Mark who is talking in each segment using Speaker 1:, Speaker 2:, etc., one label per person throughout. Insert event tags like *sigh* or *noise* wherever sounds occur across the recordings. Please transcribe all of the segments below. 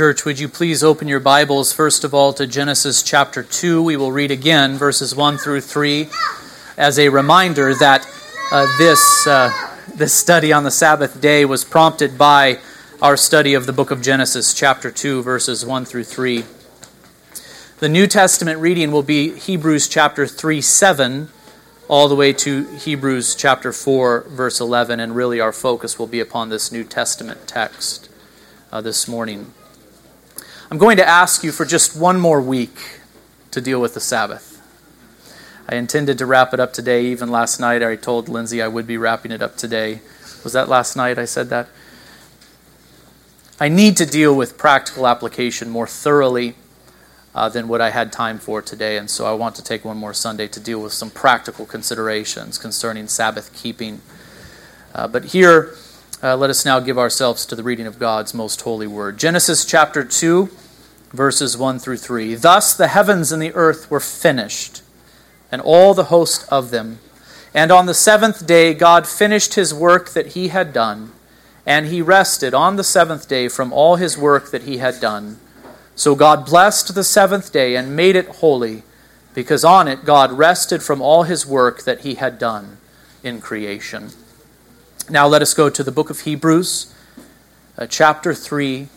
Speaker 1: Church, would you please open your Bibles, first of all, to Genesis chapter 2? We will read again verses 1 through 3 as a reminder that uh, this, uh, this study on the Sabbath day was prompted by our study of the book of Genesis, chapter 2, verses 1 through 3. The New Testament reading will be Hebrews chapter 3, 7, all the way to Hebrews chapter 4, verse 11, and really our focus will be upon this New Testament text uh, this morning. I'm going to ask you for just one more week to deal with the Sabbath. I intended to wrap it up today. Even last night, I told Lindsay I would be wrapping it up today. Was that last night I said that? I need to deal with practical application more thoroughly uh, than what I had time for today, and so I want to take one more Sunday to deal with some practical considerations concerning Sabbath keeping. Uh, but here, uh, let us now give ourselves to the reading of God's most holy word. Genesis chapter 2, verses 1 through 3. Thus the heavens and the earth were finished, and all the host of them. And on the seventh day God finished his work that he had done, and he rested on the seventh day from all his work that he had done. So God blessed the seventh day and made it holy, because on it God rested from all his work that he had done in creation. Now let us go to the book of Hebrews, uh, chapter 3,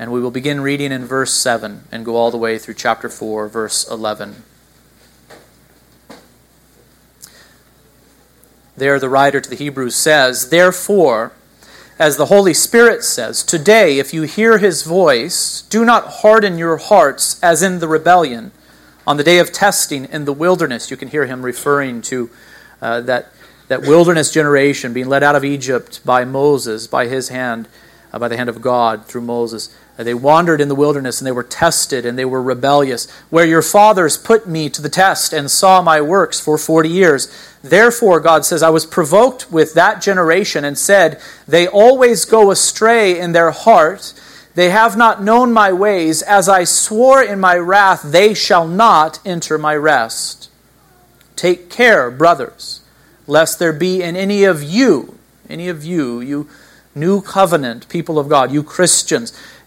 Speaker 1: and we will begin reading in verse 7 and go all the way through chapter 4, verse 11. There, the writer to the Hebrews says, Therefore, as the Holy Spirit says, Today, if you hear his voice, do not harden your hearts as in the rebellion. On the day of testing in the wilderness, you can hear him referring to uh, that that wilderness generation being led out of Egypt by Moses, by his hand, uh, by the hand of God through Moses. They wandered in the wilderness and they were tested and they were rebellious. Where your fathers put me to the test and saw my works for 40 years. Therefore, God says, I was provoked with that generation and said, They always go astray in their heart. They have not known my ways. As I swore in my wrath, they shall not enter my rest. Take care, brothers lest there be in any of you, any of you, you new covenant people of God, you Christians,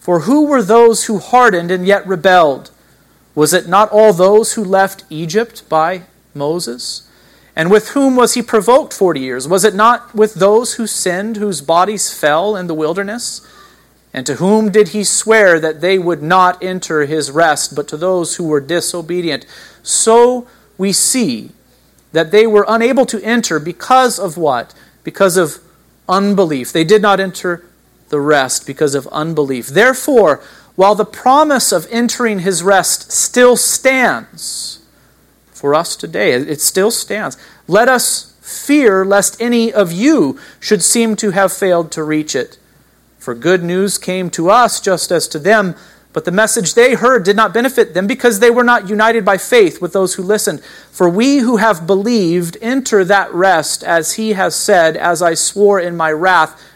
Speaker 1: For who were those who hardened and yet rebelled? Was it not all those who left Egypt by Moses? And with whom was he provoked forty years? Was it not with those who sinned, whose bodies fell in the wilderness? And to whom did he swear that they would not enter his rest, but to those who were disobedient? So we see that they were unable to enter because of what? Because of unbelief. They did not enter the rest because of unbelief. Therefore, while the promise of entering his rest still stands for us today, it still stands, let us fear lest any of you should seem to have failed to reach it. For good news came to us just as to them. But the message they heard did not benefit them because they were not united by faith with those who listened. For we who have believed enter that rest, as he has said, As I swore in my wrath,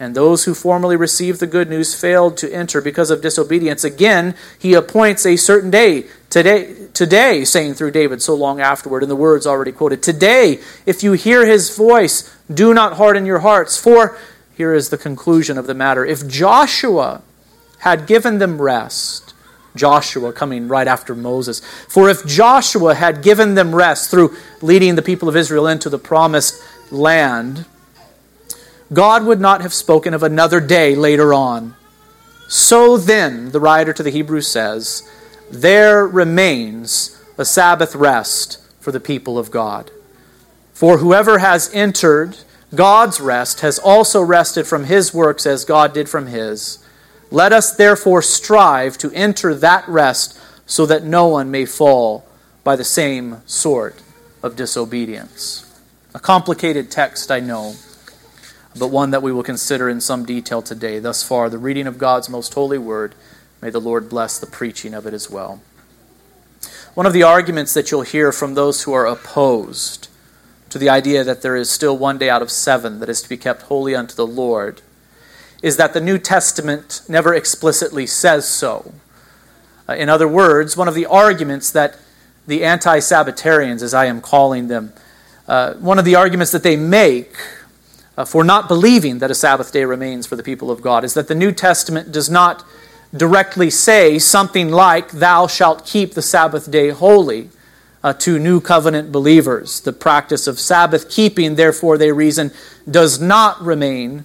Speaker 1: and those who formerly received the good news failed to enter because of disobedience. Again, he appoints a certain day, today, today, saying through David so long afterward, in the words already quoted, Today, if you hear his voice, do not harden your hearts. For, here is the conclusion of the matter, if Joshua had given them rest, Joshua coming right after Moses, for if Joshua had given them rest through leading the people of Israel into the promised land, God would not have spoken of another day later on. So then, the writer to the Hebrews says, there remains a Sabbath rest for the people of God. For whoever has entered God's rest has also rested from his works as God did from his. Let us therefore strive to enter that rest so that no one may fall by the same sort of disobedience. A complicated text, I know, but one that we will consider in some detail today. Thus far, the reading of God's most holy word. May the Lord bless the preaching of it as well. One of the arguments that you'll hear from those who are opposed to the idea that there is still one day out of seven that is to be kept holy unto the Lord is that the New Testament never explicitly says so. Uh, in other words, one of the arguments that the anti Sabbatarians, as I am calling them, uh, one of the arguments that they make for not believing that a Sabbath day remains for the people of God is that the New Testament does not directly say something like, Thou shalt keep the Sabbath day holy uh, to new covenant believers. The practice of Sabbath keeping, therefore, they reason, does not remain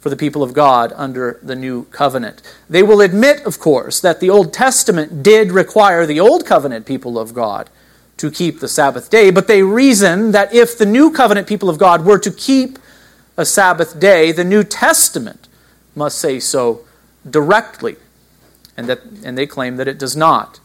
Speaker 1: for the people of God under the new covenant. They will admit, of course, that the Old Testament did require the Old Covenant people of God to keep the Sabbath day, but they reason that if the new covenant people of God were to keep a Sabbath day, the New Testament must say so directly, and, that, and they claim that it does not.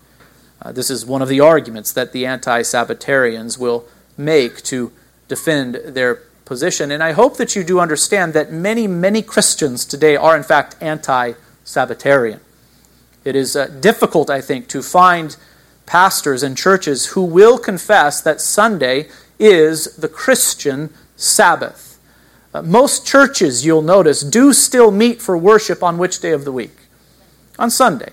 Speaker 1: Uh, this is one of the arguments that the anti Sabbatarians will make to defend their position. And I hope that you do understand that many, many Christians today are, in fact, anti Sabbatarian. It is uh, difficult, I think, to find pastors and churches who will confess that Sunday is the Christian Sabbath. Most churches, you'll notice, do still meet for worship on which day of the week? On Sunday.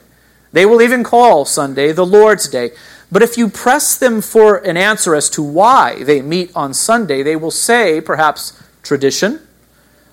Speaker 1: They will even call Sunday the Lord's Day. But if you press them for an answer as to why they meet on Sunday, they will say perhaps tradition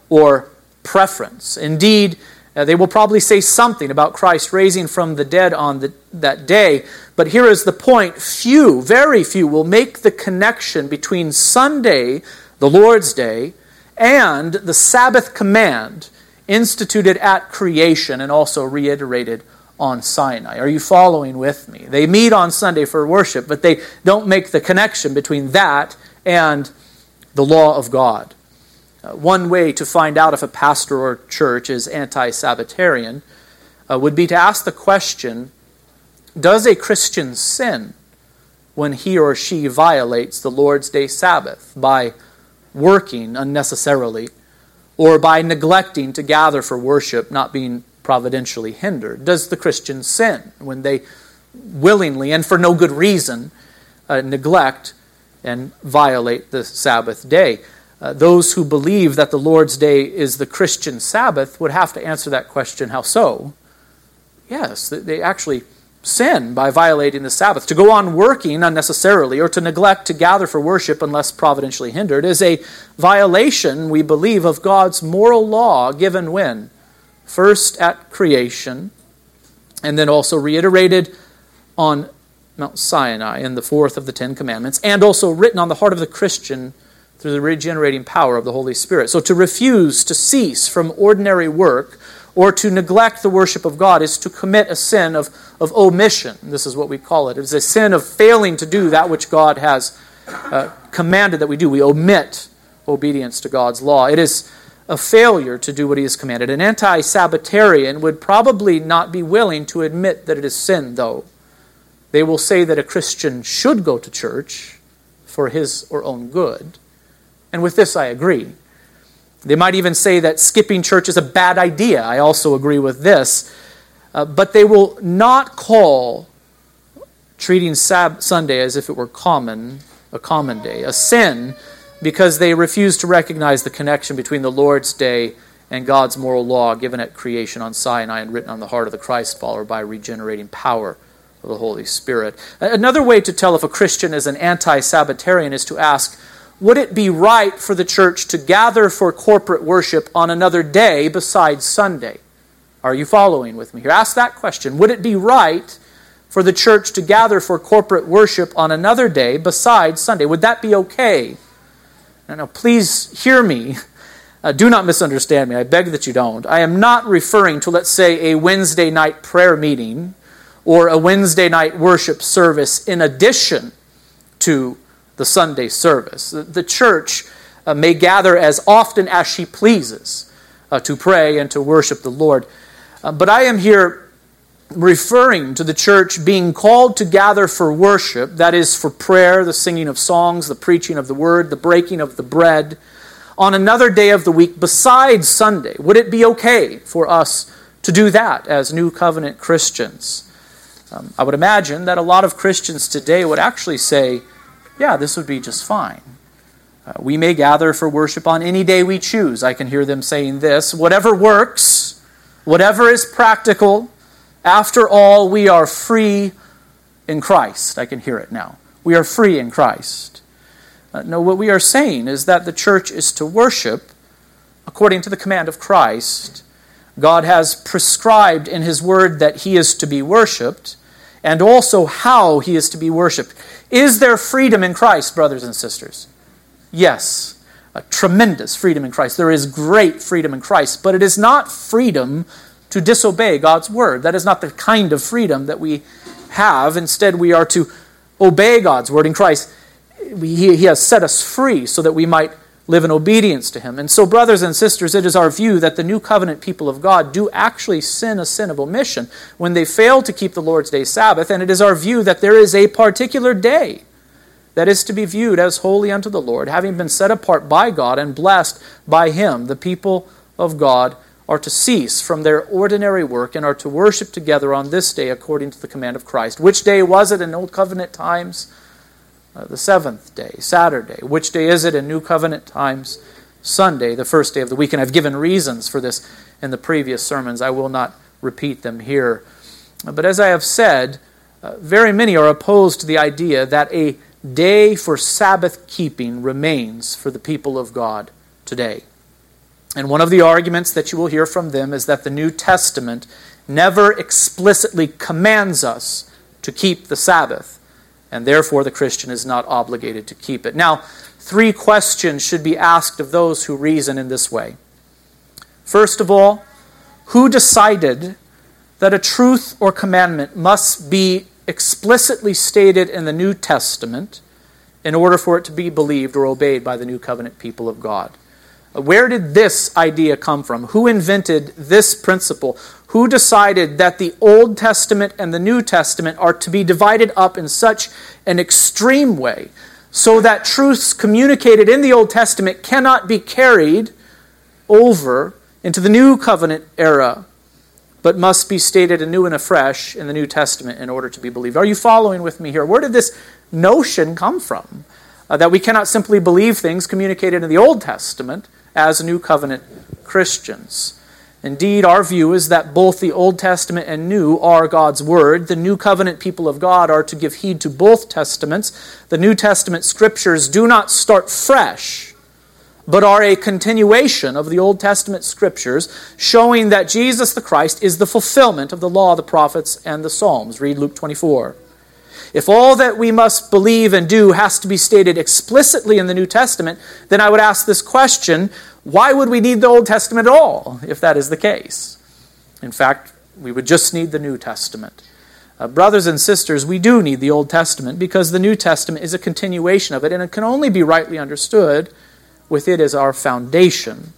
Speaker 1: or preference. Indeed, uh, they will probably say something about Christ raising from the dead on the, that day. But here is the point few, very few, will make the connection between Sunday, the Lord's Day, and the Sabbath command instituted at creation and also reiterated on Sinai. Are you following with me? They meet on Sunday for worship, but they don't make the connection between that and the law of God. Uh, one way to find out if a pastor or church is anti Sabbatarian uh, would be to ask the question Does a Christian sin when he or she violates the Lord's Day Sabbath by working unnecessarily or by neglecting to gather for worship, not being providentially hindered? Does the Christian sin when they willingly and for no good reason uh, neglect and violate the Sabbath day? Uh, those who believe that the Lord's day is the Christian Sabbath would have to answer that question how so? Yes, they actually sin by violating the Sabbath. To go on working unnecessarily or to neglect to gather for worship unless providentially hindered is a violation, we believe, of God's moral law given when? first at creation, and then also reiterated on Mount Sinai in the fourth of the Ten Commandments, and also written on the heart of the Christian through the regenerating power of the Holy Spirit. So to refuse to cease from ordinary work or to neglect the worship of God is to commit a sin of, of omission. This is what we call it. It's a sin of failing to do that which God has uh, commanded that we do. We omit obedience to God's law. It is a failure to do what he has commanded. An anti Sabbatarian would probably not be willing to admit that it is sin, though. They will say that a Christian should go to church for his or own good. And with this, I agree. They might even say that skipping church is a bad idea. I also agree with this. Uh, but they will not call treating Sab- Sunday as if it were common, a common day, a sin because they refuse to recognize the connection between the Lord's day and God's moral law given at creation on Sinai and written on the heart of the Christ follower by regenerating power of the Holy Spirit. Another way to tell if a Christian is an anti Sabbatarian is to ask would it be right for the church to gather for corporate worship on another day besides Sunday? Are you following with me here? Ask that question. Would it be right for the church to gather for corporate worship on another day besides Sunday? Would that be okay? Now, please hear me. Uh, do not misunderstand me. I beg that you don't. I am not referring to, let's say, a Wednesday night prayer meeting or a Wednesday night worship service in addition to the Sunday service. The, church uh, may gather as often as she pleases uh, to pray and to worship the Lord. Uh, but I am here referring to the church being called to gather for worship, that is, for prayer, the singing of songs, the preaching of the word, the breaking of the bread, on another day of the week besides Sunday. Would it be okay for us to do that as New Covenant Christians? Um, I would imagine that a lot of Christians today would actually say, yeah, this would be just fine. Uh, we may gather for worship on any day we choose. I can hear them saying this whatever works, whatever is practical, after all, we are free in Christ. I can hear it now. We are free in Christ. Uh, no, what we are saying is that the church is to worship according to the command of Christ. God has prescribed in His Word that He is to be worshiped and also how He is to be worshiped. Is there freedom in Christ, brothers and sisters? Yes, a tremendous freedom in Christ. There is great freedom in Christ, but it is not freedom to disobey God's word. That is not the kind of freedom that we have. Instead, we are to obey God's word in Christ. He, he has set us free so that we might live in obedience to Him. And so, brothers and sisters, it is our view that the new covenant people of God do actually sin a sin of omission when they fail to keep the Lord's Day Sabbath. And it is our view that there is a particular day that is to be viewed as holy unto the Lord, having been set apart by God and blessed by Him. The people of God are to cease from their ordinary work and are to worship together on this day according to the command of Christ. Which day was it in Old Covenant times? Uh, the seventh day, Saturday. Which day is it in New Covenant times? Sunday, the first day of the week. And I've given reasons for this in the previous sermons. I will not repeat them here. But as I have said, uh, very many are opposed to the idea that a day for Sabbath keeping remains for the people of God today. And one of the arguments that you will hear from them is that the New Testament never explicitly commands us to keep the Sabbath, and therefore the Christian is not obligated to keep it. Now, three questions should be asked of those who reason in this way. First of all, who decided that a truth or commandment must be explicitly stated in the New Testament in order for it to be believed or obeyed by the New Covenant people of God? Where did this idea come from? Who invented this principle? Who decided that the Old Testament and the New Testament are to be divided up in such an extreme way so that truths communicated in the Old Testament cannot be carried over into the New Covenant era, but must be stated anew and afresh in the New Testament in order to be believed? Are you following with me here? Where did this notion come from? Uh, that we cannot simply believe things communicated in the Old Testament as New Covenant Christians. Indeed, our view is that both the Old Testament and New are God's Word. The New Covenant people of God are to give heed to both Testaments. The New Testament scriptures do not start fresh, but are a continuation of the Old Testament scriptures, showing that Jesus the Christ is the fulfillment of the law, the prophets, and the Psalms. Read Luke 24. If all that we must believe and do has to be stated explicitly in the New Testament, then I would ask this question why would we need the Old Testament at all if that is the case? In fact, we would just need the New Testament. Uh, brothers and sisters, we do need the Old Testament because the New Testament is a continuation of it, and it can only be rightly understood with it as our foundation.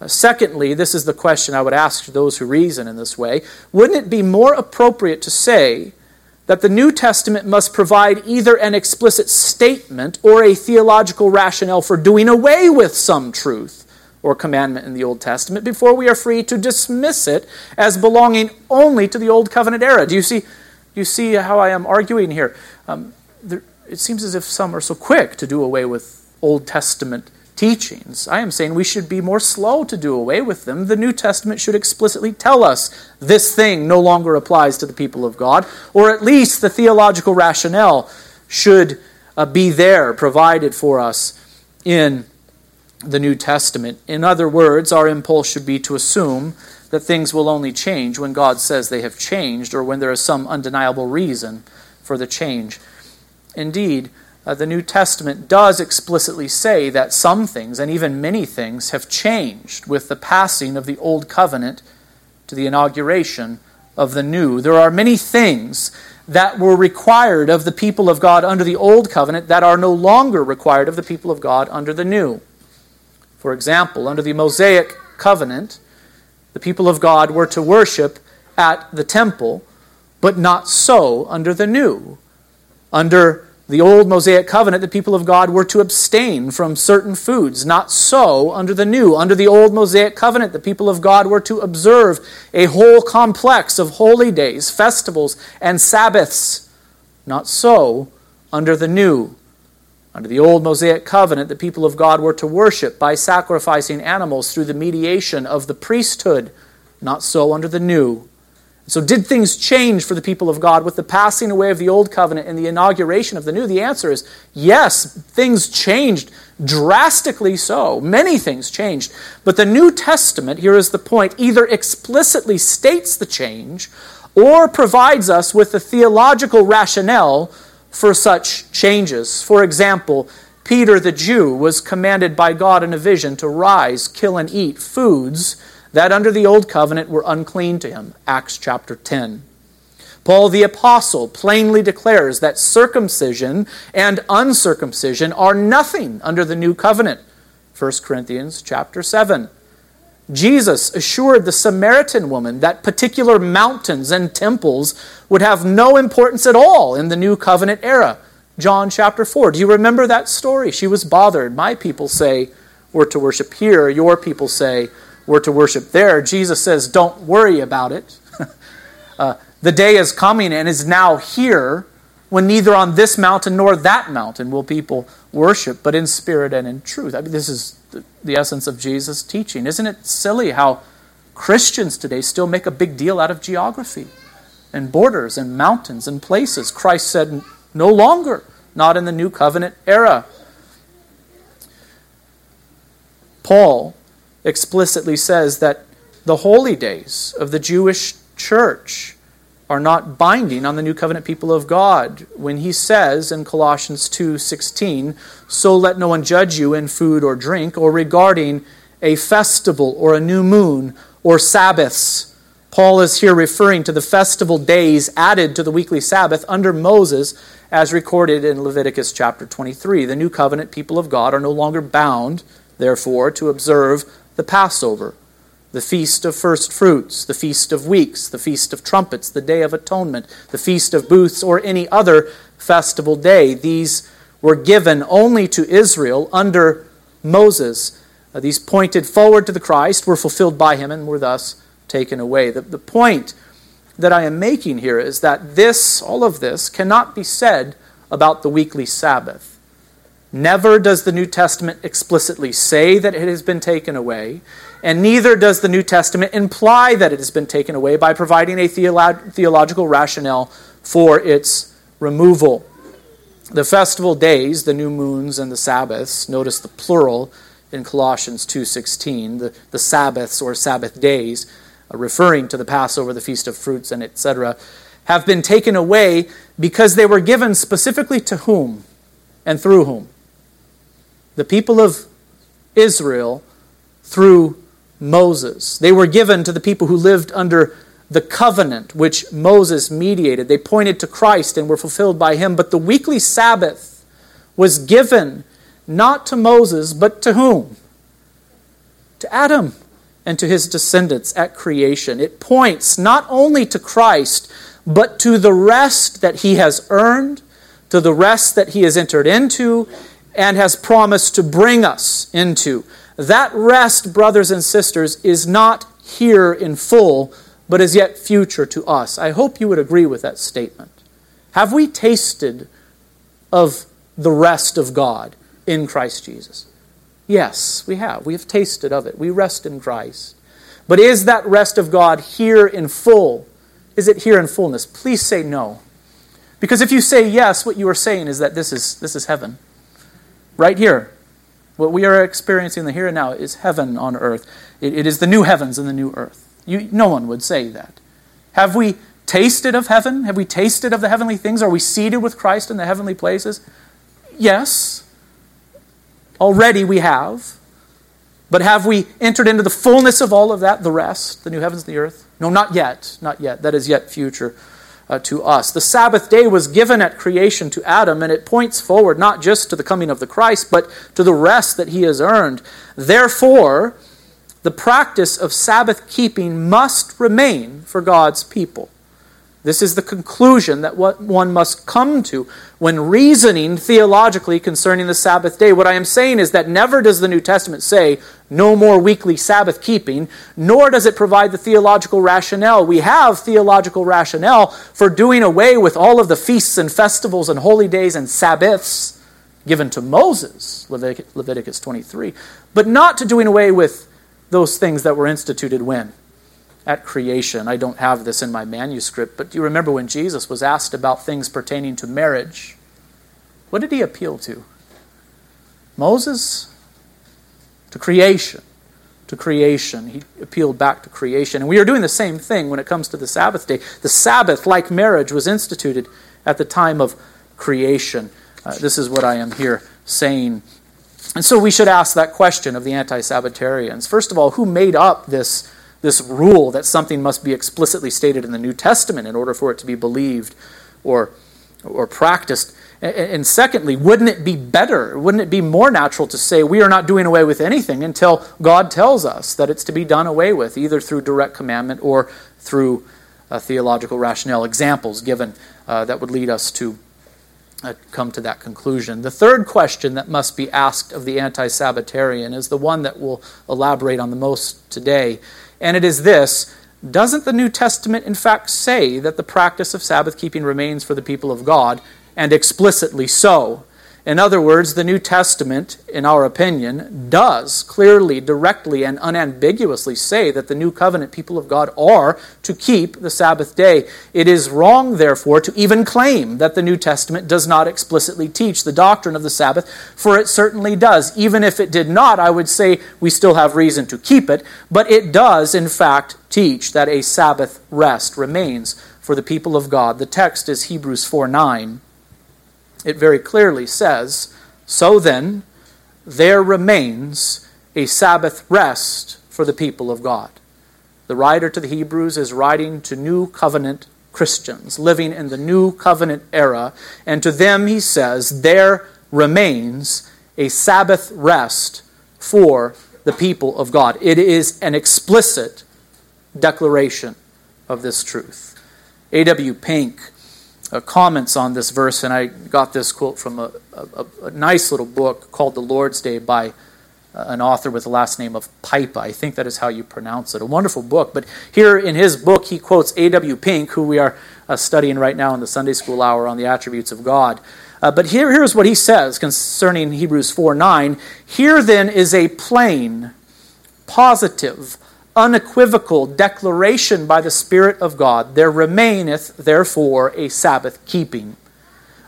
Speaker 1: Uh, secondly, this is the question I would ask those who reason in this way wouldn't it be more appropriate to say that the New Testament must provide either an explicit statement or a theological rationale for doing away with some truth or commandment in the Old Testament before we are free to dismiss it as belonging only to the Old Covenant era. Do you see, do you see how I am arguing here? Um, there, it seems as if some are so quick to do away with Old Testament teachings. I am saying we should be more slow to do away with them. The New Testament should explicitly tell us this thing no longer applies to the people of God, or at least the theological rationale should uh, be there, provided for us in the New Testament. In other words, our impulse should be to assume that things will only change when God says they have changed, or when there is some undeniable reason for the change. Indeed, uh, the New Testament does explicitly say that some things, and even many things, have changed with the passing of the Old Covenant to the inauguration of the New. There are many things that were required of the people of God under the Old Covenant that are no longer required of the people of God under the New. For example, under the Mosaic covenant, the people of God were to worship at the temple, but not so under the new. Under the old Mosaic covenant, the people of God were to abstain from certain foods. Not so under the new. Under the old Mosaic covenant, the people of God were to observe a whole complex of holy days, festivals, and Sabbaths. Not so under the new. Under the old Mosaic covenant, the people of God were to worship by sacrificing animals through the mediation of the priesthood. Not so under the new. So, did things change for the people of God with the passing away of the old covenant and the inauguration of the new? The answer is yes, things changed drastically so. Many things changed. But the New Testament, here is the point, either explicitly states the change or provides us with the theological rationale for such changes. For example, Peter the Jew was commanded by God in a vision to rise, kill, and eat foods that under the old covenant were unclean to him. Acts chapter 10. Paul the Apostle plainly declares that circumcision and uncircumcision are nothing under the new covenant. 1 Corinthians chapter 7. Jesus assured the Samaritan woman that particular mountains and temples would have no importance at all in the new covenant era. John chapter 4. Do you remember that story? She was bothered. My people say we're to worship here, your people say were to worship there, Jesus says, Don't worry about it. *laughs* uh, the day is coming and is now here when neither on this mountain nor that mountain will people worship, but in spirit and in truth. I mean, this is the, the essence of Jesus' teaching. Isn't it silly how Christians today still make a big deal out of geography and borders and mountains and places? Christ said, No longer, not in the new covenant era. Paul explicitly says that the holy days of the Jewish church are not binding on the new covenant people of God. When he says in Colossians 2:16 so let no one judge you in food or drink or regarding a festival or a new moon or sabbaths. Paul is here referring to the festival days added to the weekly Sabbath under Moses as recorded in Leviticus chapter 23 the new covenant people of God are no longer bound therefore to observe the Passover, the Feast of First Fruits, the Feast of Weeks, the Feast of Trumpets, the Day of Atonement, the Feast of Booths, or any other festival day. These were given only to Israel under Moses. Uh, these pointed forward to the Christ, were fulfilled by him, and were thus taken away. The, the point that I am making here is that this, all of this, cannot be said about the weekly Sabbath. Never does the New Testament explicitly say that it has been taken away, and neither does the New Testament imply that it has been taken away by providing a theolo- theological rationale for its removal. The festival days, the new moons and the Sabbaths, notice the plural in Colossians 2:16, the, the Sabbaths or Sabbath days, uh, referring to the Passover, the Feast of Fruits, and etc., have been taken away because they were given specifically to whom and through whom? The people of Israel through Moses. They were given to the people who lived under the covenant which Moses mediated. They pointed to Christ and were fulfilled by him. But the weekly Sabbath was given not to Moses, but to whom? To Adam and to his descendants at creation. It points not only to Christ, but to the rest that he has earned, to the rest that he has entered into, and has promised to bring us into. That rest, brothers and sisters, is not here in full, but is yet future to us. I hope you would agree with that statement. Have we tasted of the rest of God in Christ Jesus? Yes, we have. We have tasted of it. We rest in Christ. But is that rest of God here in full? Is it here in fullness? Please say no. Because if you say yes, what you are saying is that this is, this is heaven right here. What we are experiencing the here and now is heaven on earth. it, it is the new heavens and the new earth. You, no one would say that. Have we tasted of heaven? Have we tasted of the heavenly things? Are we seated with Christ in the heavenly places? Yes. Already we have. But have we entered into the fullness of all of that, the rest, the new heavens and the earth? No, not yet. Not yet. That is yet future. Uh, to us. The Sabbath day was given at creation to Adam, and it points forward not just to the coming of the Christ, but to the rest that he has earned. Therefore, the practice of Sabbath keeping must remain for God's people. This is the conclusion that what one must come to when reasoning theologically concerning the Sabbath day. What I am saying is that never does the New Testament say no more weekly Sabbath keeping, nor does it provide the theological rationale. We have theological rationale for doing away with all of the feasts and festivals and holy days and Sabbaths given to Moses, Leviticus 23, but not to doing away with those things that were instituted when? At creation. I don't have this in my manuscript, but do you remember when Jesus was asked about things pertaining to marriage? What did he appeal to? Moses? To creation. To creation. He appealed back to creation. And we are doing the same thing when it comes to the Sabbath day. The Sabbath, like marriage, was instituted at the time of creation. Uh, this is what I am here saying. And so we should ask that question of the anti Sabbatarians. First of all, who made up this this rule that something must be explicitly stated in the New Testament in order for it to be believed or, or practiced. And secondly, wouldn't it be better, wouldn't it be more natural to say we are not doing away with anything until God tells us that it's to be done away with, either through direct commandment or through uh, theological rationale examples given uh, that would lead us to uh, come to that conclusion. The third question that must be asked of the anti Sabbatarian is the one that we'll elaborate on the most today and it is this Doesn't the New Testament, in fact, say that the practice of Sabbath keeping remains for the people of God, and explicitly so? In other words, the New Testament, in our opinion, does clearly, directly, and unambiguously say that the new covenant people of God are to keep the Sabbath day. It is wrong, therefore, to even claim that the New Testament does not explicitly teach the doctrine of the Sabbath, for it certainly does. Even if it did not, I would say we still have reason to keep it, but it does, in fact, teach that a Sabbath rest remains for the people of God. The text is Hebrews 4 9 it very clearly says, So then, there remains a Sabbath rest for the people of God. The writer to the Hebrews is writing to new covenant Christians living in the new covenant era, and to them he says, There remains a Sabbath rest for the people of God. It is an explicit declaration of this truth. A.W. Pink uh, comments on this verse, and I got this quote from a, a, a nice little book called The Lord's Day by uh, an author with the last name of Pipa. I think that is how you pronounce it. A wonderful book. But here in his book, he quotes A.W. Pink, who we are uh, studying right now in the Sunday School hour on the attributes of God. Uh, but here, here's what he says concerning Hebrews 4 9. Here then is a plain, positive, unequivocal declaration by the Spirit of God there remaineth, therefore, a Sabbath keeping.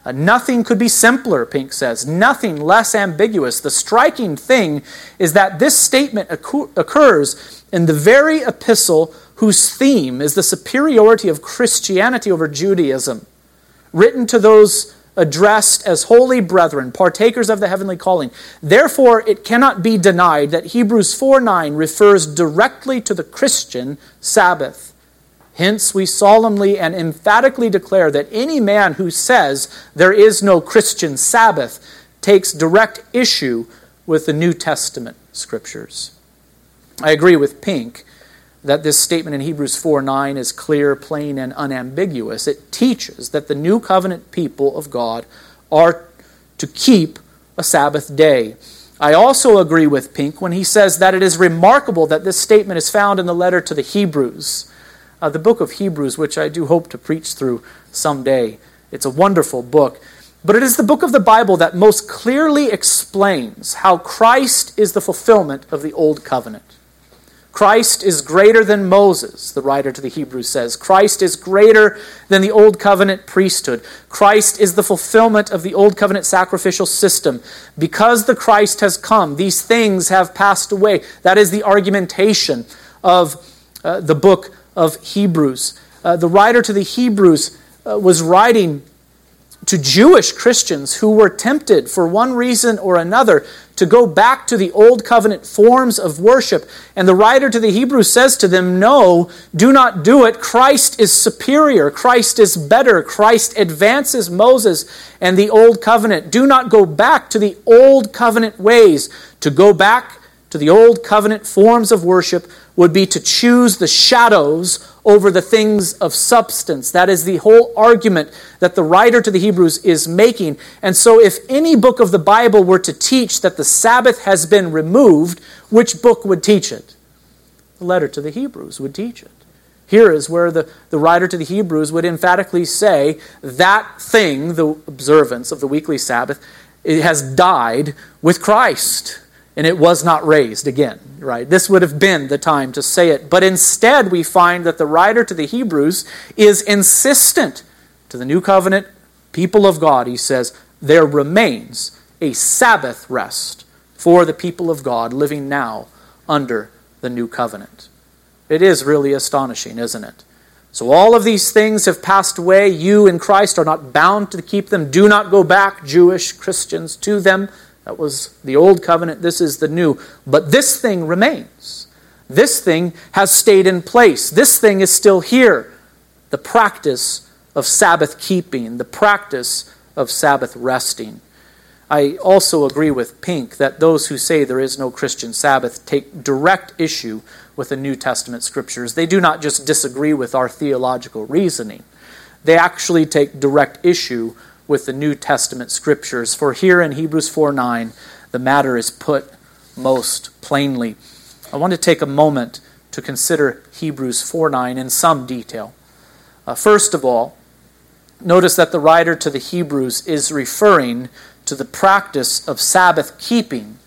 Speaker 1: Uh, nothing could be simpler, Pink says, nothing less ambiguous. The striking thing is that this statement occurs in the very epistle whose theme is the superiority of Christianity over Judaism, written to those addressed as holy brethren, partakers of the heavenly calling. Therefore, it cannot be denied that Hebrews 4 9 refers directly to the Christian Sabbath. Hence, we solemnly and emphatically declare that any man who says there is no Christian Sabbath takes direct issue with the New Testament scriptures. I agree with Pink that this statement in Hebrews 4 9 is clear, plain, and unambiguous. It teaches that the new covenant people of God are to keep a Sabbath day. I also agree with Pink when he says that it is remarkable that this statement is found in the letter to the Hebrews, uh, the book of Hebrews, which I do hope to preach through someday. It's a wonderful book. But it is the book of the Bible that most clearly explains how Christ is the fulfillment of the Old Covenant. Christ is greater than Moses, the writer to the Hebrews says. Christ is greater than the Old Covenant priesthood. Christ is the fulfillment of the Old Covenant sacrificial system. Because the Christ has come, these things have passed away. That is the argumentation of uh, the book of Hebrews. Uh, the writer to the Hebrews uh, was writing to Jewish Christians who were tempted for one reason or another to go back to the old covenant forms of worship. And the writer to the Hebrews says to them, No, do not do it. Christ is superior. Christ is better. Christ advances Moses and the old covenant. Do not go back to the old covenant ways. To go back to the old covenant forms of worship would be to choose the shadows over the things of substance. That is the whole argument that the writer to the Hebrews is making. And so, if any book of the Bible were to teach that the Sabbath has been removed, which book would teach it? The letter to the Hebrews would teach it. Here is where the, the writer to the Hebrews would emphatically say that thing, the observance of the weekly Sabbath, it has died with Christ and it was not raised again, right? This would have been the time to say it. But instead, we find that the writer to the Hebrews is insistent to the new covenant people of God. He says, There remains a Sabbath rest for the people of God living now under the new covenant. It is really astonishing, isn't it? So, all of these things have passed away. You in Christ are not bound to keep them. Do not go back, Jewish Christians, to them. That was the old covenant. This is the new. But this thing remains. This thing has stayed in place. This thing is still here. The practice of Sabbath keeping, the practice of Sabbath resting. I also agree with Pink that those who say there is no Christian Sabbath take direct issue with the New Testament scriptures. They do not just disagree with our theological reasoning, they actually take direct issue with the New Testament scriptures. For here in Hebrews 4 9, the matter is put most plainly. I want to take a moment to consider Hebrews 4 9 in some detail. Uh, first of all, notice that the writer to the Hebrews is referring to the practice of Sabbath keeping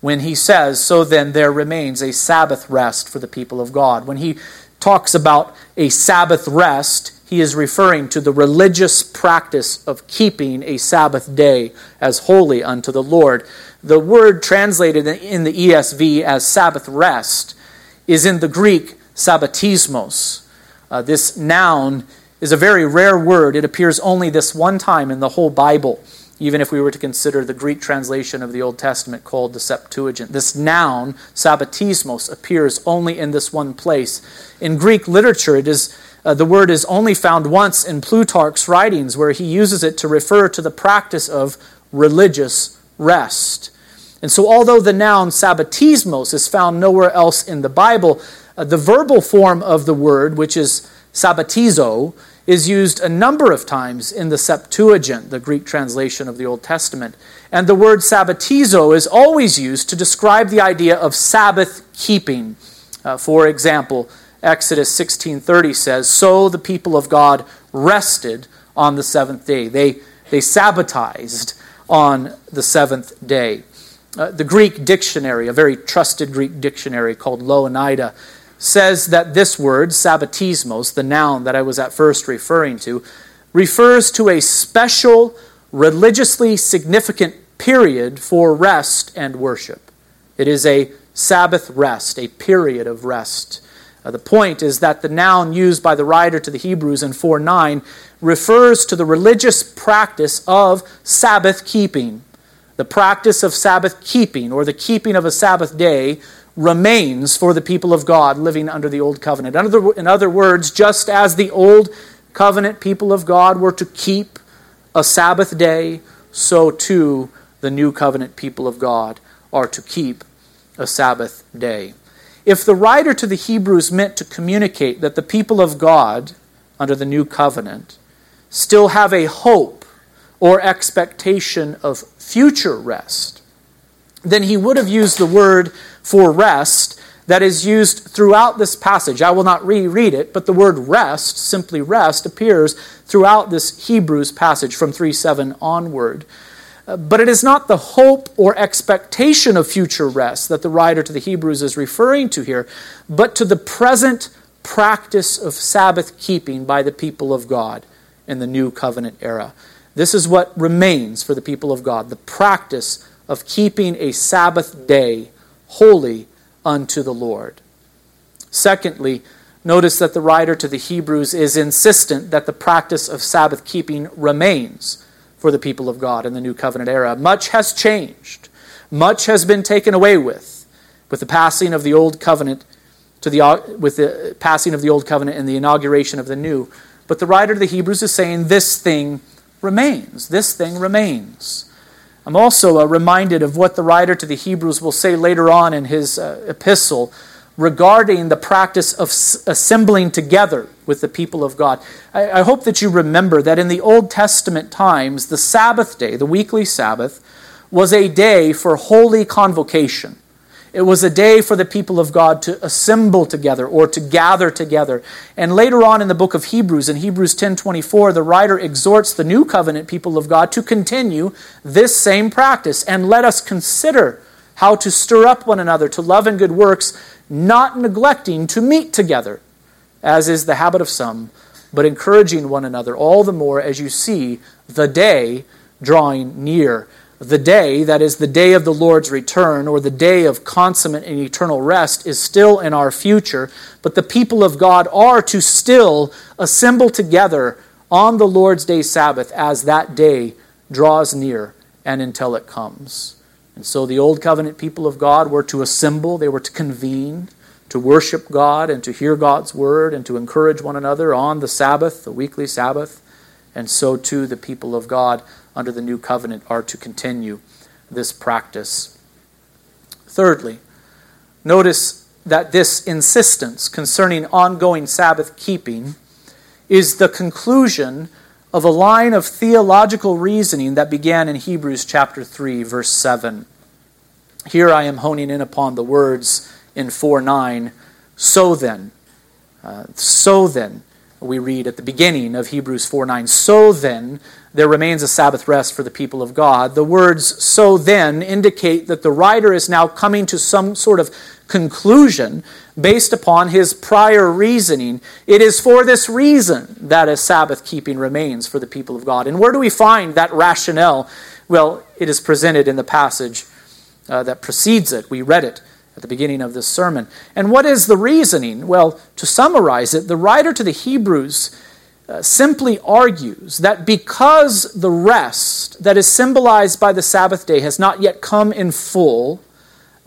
Speaker 1: when he says, So then there remains a Sabbath rest for the people of God. When he talks about a Sabbath rest, he is referring to the religious practice of keeping a Sabbath day as holy unto the Lord. The word translated in the ESV as Sabbath rest is in the Greek sabbatismos. Uh, this noun is a very rare word. It appears only this one time in the whole Bible, even if we were to consider the Greek translation of the Old Testament called the Septuagint. This noun, sabbatismos, appears only in this one place. In Greek literature, it is uh, the word is only found once in Plutarch's writings, where he uses it to refer to the practice of religious rest. And so, although the noun sabbatismos is found nowhere else in the Bible, uh, the verbal form of the word, which is sabbatizo, is used a number of times in the Septuagint, the Greek translation of the Old Testament. And the word sabbatizo is always used to describe the idea of Sabbath keeping. Uh, for example, Exodus 16:30 says, "So the people of God rested on the seventh day. They they sabbatized on the seventh day." Uh, the Greek dictionary, a very trusted Greek dictionary called Louw-Nida, says that this word, sabbatismos, the noun that I was at first referring to, refers to a special, religiously significant period for rest and worship. It is a Sabbath rest, a period of rest. Uh, the point is that the noun used by the writer to the Hebrews in 4 9 refers to the religious practice of Sabbath keeping. The practice of Sabbath keeping, or the keeping of a Sabbath day, remains for the people of God living under the Old Covenant. In other, in other words, just as the Old Covenant people of God were to keep a Sabbath day, so too the New Covenant people of God are to keep a Sabbath day. If the writer to the Hebrews meant to communicate that the people of God, under the new covenant, still have a hope or expectation of future rest, then he would have used the word for rest that is used throughout this passage. I will not reread it, but the word rest, simply rest, appears throughout this Hebrews passage from 3 7 onward. But it is not the hope or expectation of future rest that the writer to the Hebrews is referring to here, but to the present practice of Sabbath keeping by the people of God in the new covenant era. This is what remains for the people of God the practice of keeping a Sabbath day holy unto the Lord. Secondly, notice that the writer to the Hebrews is insistent that the practice of Sabbath keeping remains for the people of God in the new covenant era. Much has changed. Much has been taken away with, with the passing of the old covenant, to the, with the passing of the old covenant and the inauguration of the new. But the writer of the Hebrews is saying this thing remains. This thing remains. I'm also uh, reminded of what the writer to the Hebrews will say later on in his uh, epistle regarding the practice of s- assembling together with the people of God. I, I hope that you remember that in the Old Testament times, the Sabbath day, the weekly Sabbath, was a day for holy convocation. It was a day for the people of God to assemble together or to gather together. And later on in the book of Hebrews, in Hebrews 10:24, the writer exhorts the new covenant people of God to continue this same practice and let us consider how to stir up one another to love and good works, not neglecting to meet together, as is the habit of some, but encouraging one another all the more as you see the day drawing near the day, that is, the day of the Lord's return, or the day of consummate and eternal rest, is still in our future, but the people of God are to still assemble together on the Lord's day Sabbath as that day draws near and until it comes. And so the Old Covenant people of God were to assemble, they were to convene, to worship God and to hear God's word and to encourage one another on the Sabbath, the weekly Sabbath. And so too the people of God under the new covenant are to continue this practice. Thirdly, notice that this insistence concerning ongoing Sabbath keeping is the conclusion of a line of theological reasoning that began in Hebrews chapter 3 verse 7. Here I am honing in upon the words in 4 9. So then, uh, so then, we read at the beginning of Hebrews 4 9. So then, there remains a Sabbath rest for the people of God. The words so then indicate that the writer is now coming to some sort of conclusion based upon his prior reasoning. It is for this reason that a Sabbath keeping remains for the people of God. And where do we find that rationale? Well, it is presented in the passage uh, that precedes it. We read it at the beginning of this sermon. And what is the reasoning? Well, to summarize it, the writer to the Hebrews uh, simply argues that because the rest that is symbolized by the Sabbath day has not yet come in full,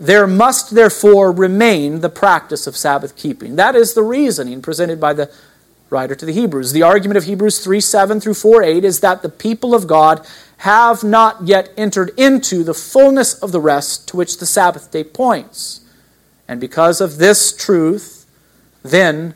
Speaker 1: there must therefore remain the practice of Sabbath keeping. That is the reasoning presented by the writer to the Hebrews. The argument of Hebrews 3 7 through 4 8 is that the people of God have not yet entered into the fullness of the rest to which the Sabbath day points. And because of this truth, then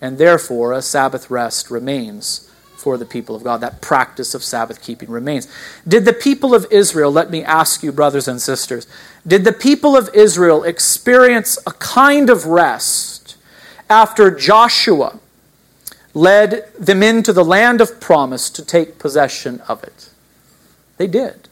Speaker 1: and therefore a Sabbath rest remains for the people of God. That practice of Sabbath keeping remains. Did the people of Israel, let me ask you, brothers and sisters, did the people of Israel experience a kind of rest after Joshua led them into the land of promise to take possession of it? They did.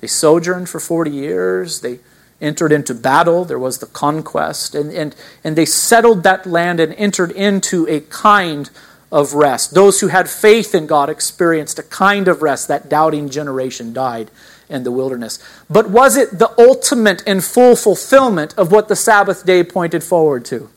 Speaker 1: They sojourned for 40 years. They entered into battle. There was the conquest. And, and, and they settled that land and entered into a kind of rest. Those who had faith in God experienced a kind of rest. That doubting generation died in the wilderness. But was it the ultimate and full fulfillment of what the Sabbath day pointed forward to?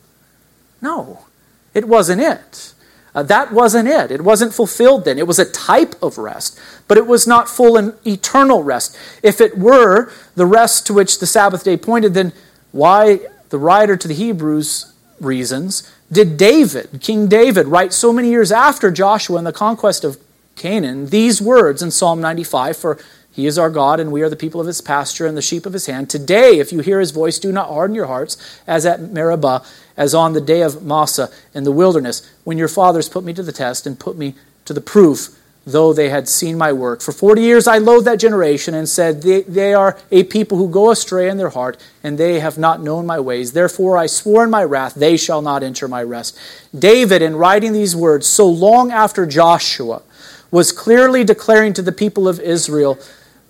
Speaker 1: No, it wasn't it. Uh, that wasn't it. It wasn't fulfilled then. It was a type of rest, but it was not full and eternal rest. If it were the rest to which the Sabbath day pointed, then why the writer to the Hebrews reasons did David, King David, write so many years after Joshua and the conquest of Canaan these words in Psalm 95 For he is our God, and we are the people of his pasture and the sheep of his hand. Today, if you hear his voice, do not harden your hearts, as at Meribah, as on the day of Massah in the wilderness, when your fathers put me to the test and put me to the proof, though they had seen my work. For forty years I loathed that generation and said, they, they are a people who go astray in their heart, and they have not known my ways. Therefore I swore in my wrath, they shall not enter my rest. David, in writing these words so long after Joshua, was clearly declaring to the people of Israel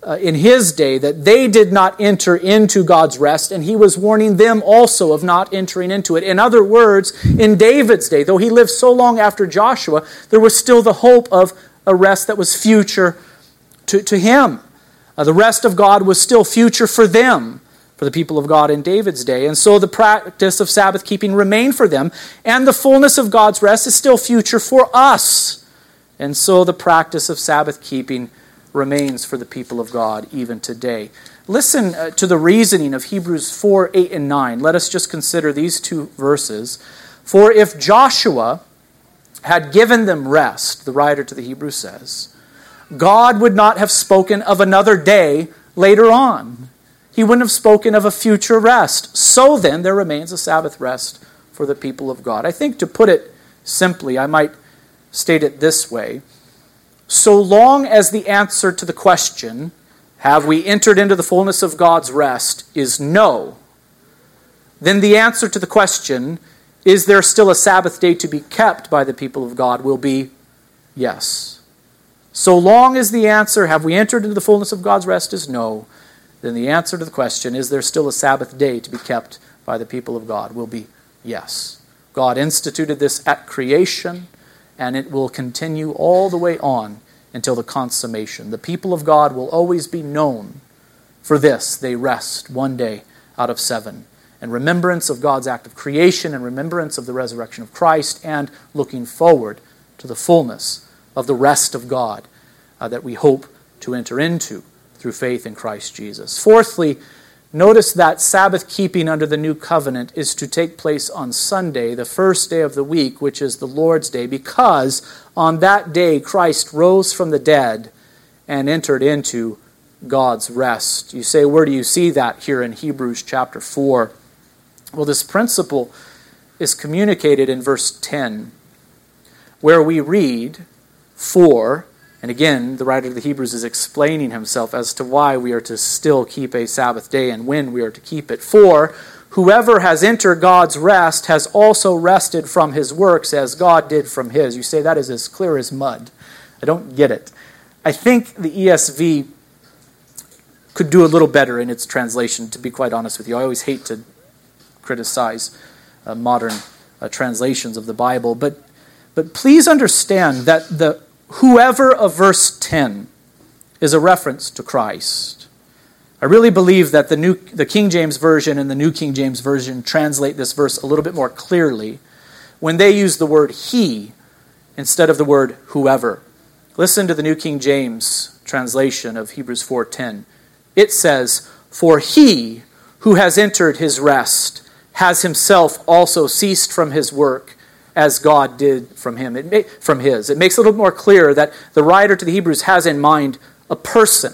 Speaker 1: uh, in his day that they did not enter into God's rest, and he was warning them also of not entering into it. In other words, in David's day, though he lived so long after Joshua, there was still the hope of a rest that was future to, to him. Uh, the rest of God was still future for them, for the people of God in David's day. And so the practice of Sabbath keeping remained for them, and the fullness of God's rest is still future for us. And so the practice of Sabbath keeping remains for the people of God even today. Listen uh, to the reasoning of Hebrews 4 8 and 9. Let us just consider these two verses. For if Joshua had given them rest, the writer to the Hebrews says, God would not have spoken of another day later on. He wouldn't have spoken of a future rest. So then, there remains a Sabbath rest for the people of God. I think to put it simply, I might state it this way So long as the answer to the question, have we entered into the fullness of God's rest, is no, then the answer to the question, is there still a Sabbath day to be kept by the people of God, will be yes. So long as the answer, have we entered into the fullness of God's rest, is no, then the answer to the question, is there still a Sabbath day to be kept by the people of God, will be yes. God instituted this at creation, and it will continue all the way on until the consummation. The people of God will always be known for this. They rest one day out of seven. And remembrance of God's act of creation and remembrance of the resurrection of Christ and looking forward to the fullness of the rest of God uh, that we hope to enter into through faith in Christ Jesus. Fourthly, Notice that Sabbath keeping under the new covenant is to take place on Sunday, the first day of the week, which is the Lord's Day, because on that day Christ rose from the dead and entered into God's rest. You say, where do you see that here in Hebrews chapter 4? Well, this principle is communicated in verse 10, where we read, For and again, the writer of the Hebrews is explaining himself as to why we are to still keep a Sabbath day and when we are to keep it. For whoever has entered God's rest has also rested from his works as God did from his. You say that is as clear as mud. I don't get it. I think the ESV could do a little better in its translation, to be quite honest with you. I always hate to criticize uh, modern uh, translations of the Bible, but, but please understand that the whoever of verse 10 is a reference to Christ. I really believe that the, new, the King James Version and the New King James Version translate this verse a little bit more clearly when they use the word he instead of the word whoever. Listen to the New King James translation of Hebrews 4:10. It says, "For he who has entered his rest has himself also ceased from his work as God did from him, it from his. It makes it a little more clear that the writer to the Hebrews has in mind a person.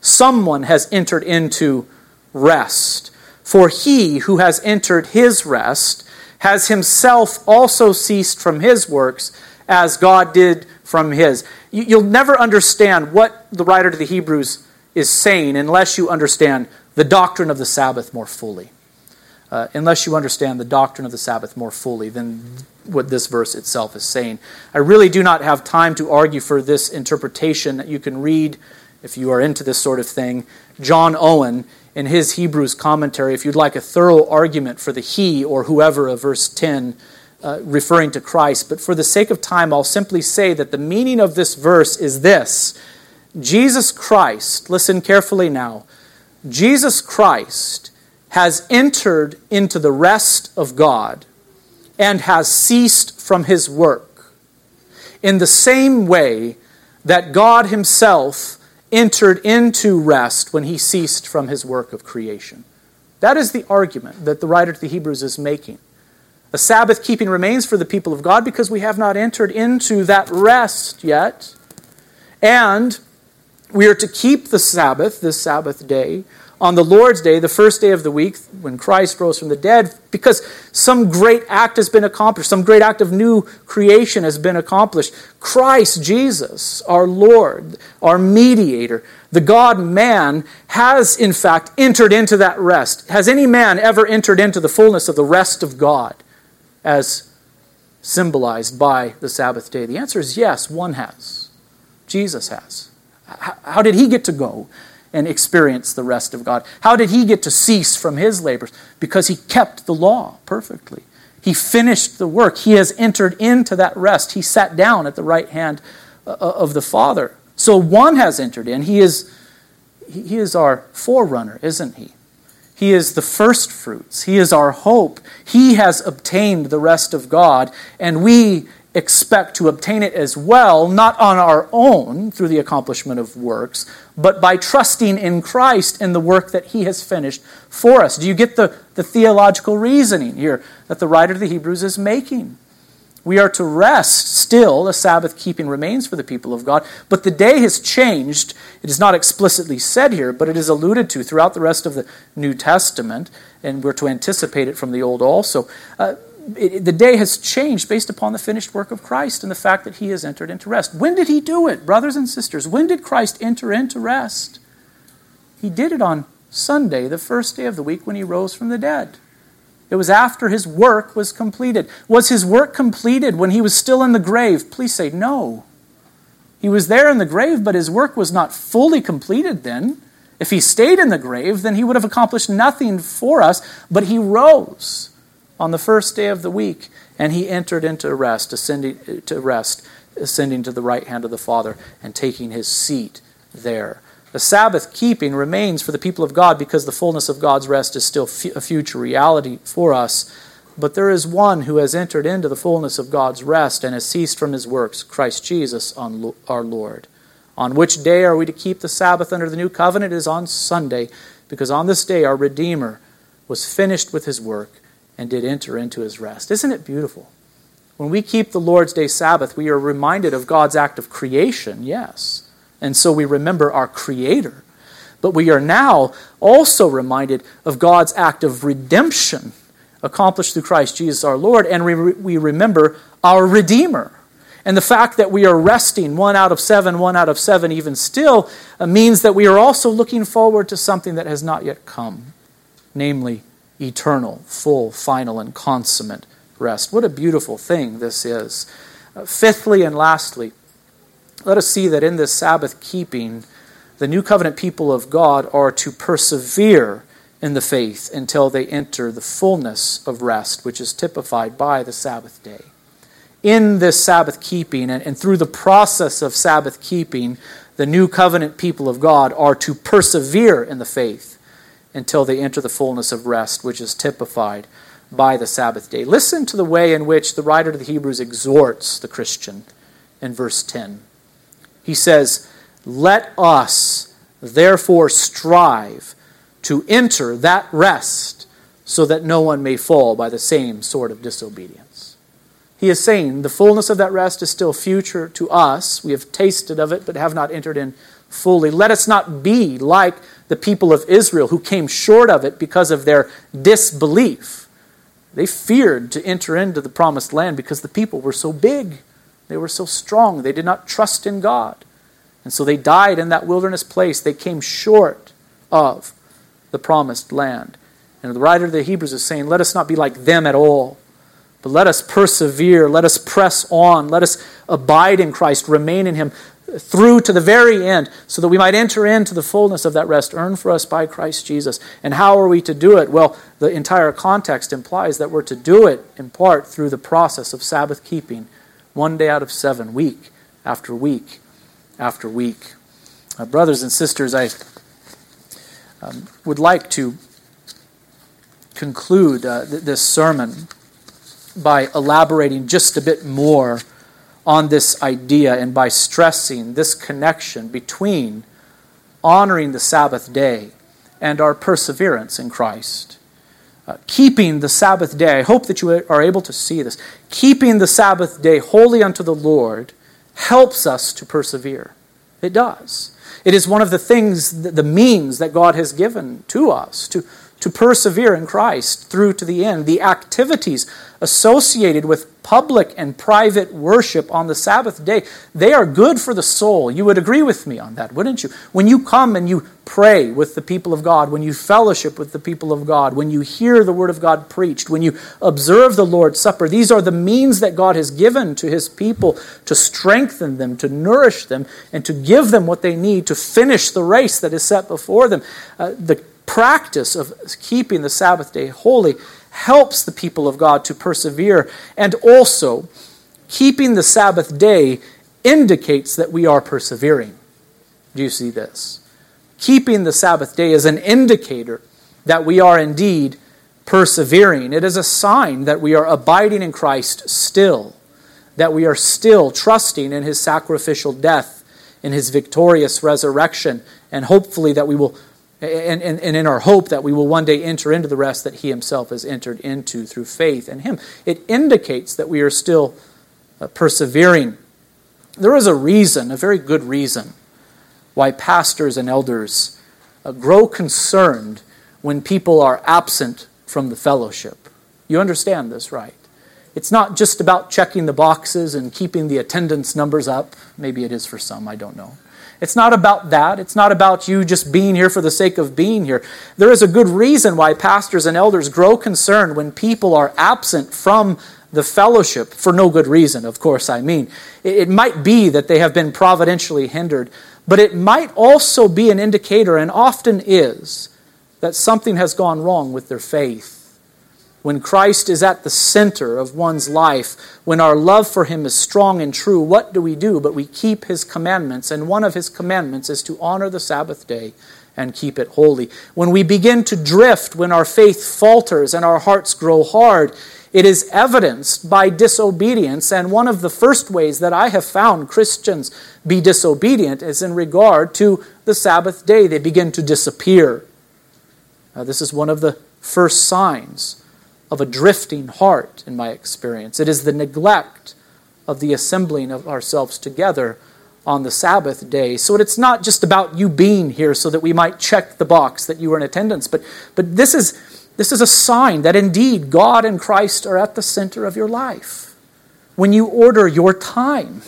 Speaker 1: Someone has entered into rest. For he who has entered his rest has himself also ceased from his works as God did from his. You'll never understand what the writer to the Hebrews is saying unless you understand the doctrine of the Sabbath more fully. Uh, unless you understand the doctrine of the Sabbath more fully than what this verse itself is saying. I really do not have time to argue for this interpretation that you can read if you are into this sort of thing. John Owen, in his Hebrews commentary, if you'd like a thorough argument for the he or whoever of verse 10, uh, referring to Christ. But for the sake of time, I'll simply say that the meaning of this verse is this Jesus Christ, listen carefully now, Jesus Christ has entered into the rest of God and has ceased from his work, in the same way that God himself entered into rest when he ceased from his work of creation. That is the argument that the writer to the Hebrews is making. A Sabbath keeping remains for the people of God because we have not entered into that rest yet. And we are to keep the Sabbath, this Sabbath day, on the Lord's Day, the first day of the week, when Christ rose from the dead, because some great act has been accomplished, some great act of new creation has been accomplished. Christ Jesus, our Lord, our mediator, the God man, has in fact entered into that rest. Has any man ever entered into the fullness of the rest of God as symbolized by the Sabbath day? The answer is yes, one has. Jesus has. How did he get to go? And experience the rest of God. How did he get to cease from his labors? Because he kept the law perfectly. He finished the work. He has entered into that rest. He sat down at the right hand uh, uh, of the Father. So one has entered in. He is, he is our forerunner, isn't he? He is the first fruits. He is our hope. He has obtained the rest of God, and we expect to obtain it as well, not on our own through the accomplishment of works, but by trusting in Christ and the work that He has finished for us. Do you get the, the theological reasoning here that the writer of the Hebrews is making? We are to rest still. The Sabbath keeping remains for the people of God. But the day has changed. It is not explicitly said here, but it is alluded to throughout the rest of the New Testament, and we're to anticipate it from the Old also. Uh, it, the day has changed based upon the finished work of Christ and the fact that he has entered into rest. When did he do it, brothers and sisters? When did Christ enter into rest? He did it on Sunday, the first day of the week when he rose from the dead. It was after his work was completed. Was his work completed when he was still in the grave? Please say no. He was there in the grave, but his work was not fully completed then. If he stayed in the grave, then he would have accomplished nothing for us, but he rose on the first day of the week and he entered into rest, ascending to rest, ascending to the right hand of the Father and taking his seat there. The Sabbath keeping remains for the people of God because the fullness of God's rest is still a future reality for us. But there is one who has entered into the fullness of God's rest and has ceased from his works, Christ Jesus our Lord. On which day are we to keep the Sabbath under the new covenant? It is on Sunday, because on this day our Redeemer was finished with his work and did enter into his rest. Isn't it beautiful? When we keep the Lord's Day Sabbath, we are reminded of God's act of creation, yes and so we remember our Creator. But we are now also reminded of God's act of redemption accomplished through Christ Jesus our Lord, and we, we remember our Redeemer. And the fact that we are resting one out of seven, one out of seven, even still, uh, means that we are also looking forward to something that has not yet come, namely eternal, full, final, and consummate rest. What a beautiful thing this is. Uh, fifthly and lastly, let us see that in this Sabbath keeping, the new covenant people of God are to persevere in the faith until they enter the fullness of rest, which is typified by the Sabbath day. In this Sabbath keeping and, and through the process of Sabbath keeping, the new covenant people of God are to persevere in the faith until they enter the fullness of rest, which is typified by the Sabbath day. Listen to the way in which the writer to the Hebrews exhorts the Christian in verse 10. He says, Let us therefore strive to enter that rest so that no one may fall by the same sort of disobedience. He is saying the fullness of that rest is still future to us. We have tasted of it but have not entered in fully. Let us not be like the people of Israel who came short of it because of their disbelief. They feared to enter into the promised land because the people were so big. They were so strong. They did not trust in God. And so they died in that wilderness place. They came short of the promised land. And the writer of the Hebrews is saying, let us not be like them at all, but let us persevere. Let us press on. Let us abide in Christ, remain in Him through to the very end, so that we might enter into the fullness of that rest earned for us by Christ Jesus. And how are we to do it? Well, the entire context implies that we're to do it in part through the process of Sabbath keeping one day out of seven, week after week after week. Uh, brothers and sisters, I um, would like to conclude uh, th- this sermon by elaborating just a bit more on this idea and by stressing this connection between honoring the Sabbath day and our perseverance in Christ. Uh, keeping the Sabbath day, I hope that you are able to see this. Keeping the Sabbath day holy unto the Lord helps us to persevere. It does. It is one of the things, the means that God has given to us to, to persevere in Christ through to the end. The activities associated with public and private worship on the Sabbath day, they are good for the soul. You would agree with me on that, wouldn't you? When you come and you pray with the people of God, when you fellowship with the people of God, when you hear the Word of God preached, when you observe the Lord's Supper, these are the means that God has given to His people to strengthen them, to nourish them, and to give them what they need to finish the race that is set before them. Uh, the practice of keeping the Sabbath day holy helps the people of God to persevere. And also, keeping the Sabbath day indicates that we are persevering. Do you see this? Keeping the Sabbath day is an indicator that we are indeed persevering. It is a sign that we are abiding in Christ still, that we are still trusting in his sacrificial death, in his victorious resurrection, and hopefully that we will, and, and, and in our hope that we will one day enter into the rest that he himself has entered into through faith in him. It indicates that we are still uh, persevering. There is a reason, a very good reason, why pastors and elders uh, grow concerned when people are absent from the fellowship. You understand this, right? It's not just about checking the boxes and keeping the attendance numbers up. Maybe it is for some, I don't know. It's not about that. It's not about you just being here for the sake of being here. There is a good reason why pastors and elders grow concerned when people are absent from the fellowship, for no good reason, of course, I mean. It might be that they have been providentially hindered, but it might also be an indicator, and often is, that something has gone wrong with their faith. When Christ is at the center of one's life, when our love for Him is strong and true, what do we do? But we keep His commandments, and one of His commandments is to honor the Sabbath day and keep it holy. When we begin to drift, when our faith falters and our hearts grow hard, it is evidenced by disobedience. And one of the first ways that I have found Christians be disobedient is in regard to the Sabbath day. They begin to disappear. Uh, this is one of the first signs of a drifting heart, in my experience. It is the neglect of the assembling of ourselves together on the Sabbath day. So it's not just about you being here so that we might check the box that you were in attendance, but, but this, is, this is a sign that indeed God and Christ are at the center of your life. When you order your time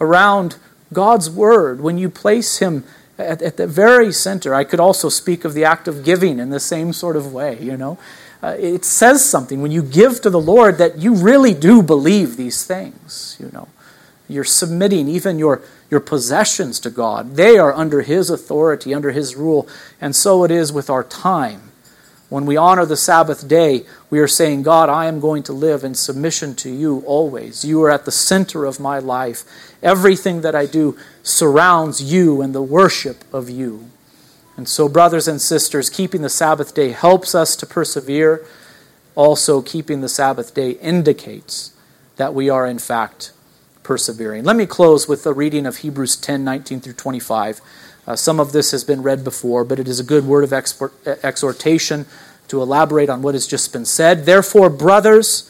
Speaker 1: around God's Word, when you place Him at, at the very center. I could also speak of the act of giving in the same sort of way, you know. Uh, it says something when you give to the Lord that you really do believe these things, you know. You're submitting even your, your possessions to God. They are under His authority, under His rule. And so it is with our time. When we honor the Sabbath day, we are saying, God, I am going to live in submission to you always. You are at the center of my life. Everything that I do surrounds you and the worship of you. And so, brothers and sisters, keeping the Sabbath day helps us to persevere. Also, keeping the Sabbath day indicates that we are, in fact, persevering. Let me close with a reading of Hebrews 10 19 through 25. Uh, some of this has been read before, but it is a good word of exhortation to elaborate on what has just been said. Therefore, brothers,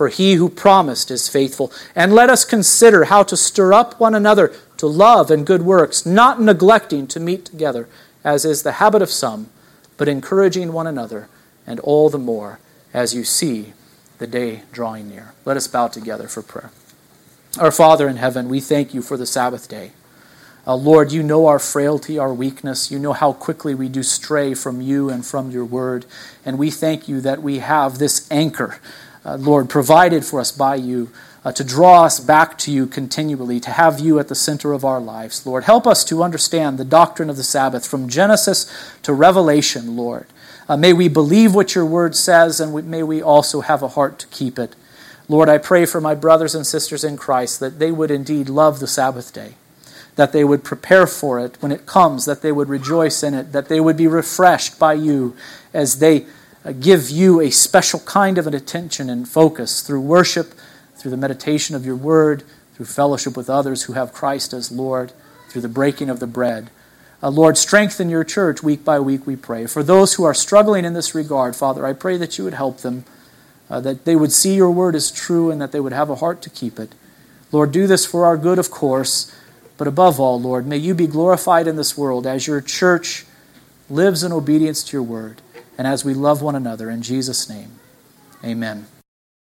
Speaker 1: for he who promised is faithful. And let us consider how to stir up one another to love and good works, not neglecting to meet together, as is the habit of some, but encouraging one another, and all the more as you see the day drawing near. Let us bow together for prayer. Our Father in heaven, we thank you for the Sabbath day. Uh, Lord, you know our frailty, our weakness. You know how quickly we do stray from you and from your word. And we thank you that we have this anchor, uh, Lord, provided for us by you uh, to draw us back to you continually, to have you at the center of our lives. Lord, help us to understand the doctrine of the Sabbath from Genesis to Revelation, Lord. Uh, may we believe what your word says, and we, may we also have a heart to keep it. Lord, I pray for my brothers and sisters in Christ that they would indeed love the Sabbath day, that they would prepare for it when it comes, that they would rejoice in it, that they would be refreshed by you as they give you a special kind of an attention and focus through worship, through the meditation of your word, through fellowship with others who have Christ as Lord, through the breaking of the bread. Uh, Lord, strengthen your church week by week, we pray. For those who are struggling in this regard, Father, I pray that you would help them uh, that they would see your word as true and that they would have a heart to keep it. Lord, do this for our good, of course, but above all, Lord, may you be glorified in this world as your church lives in obedience to your word and as we love one another. In Jesus' name, amen.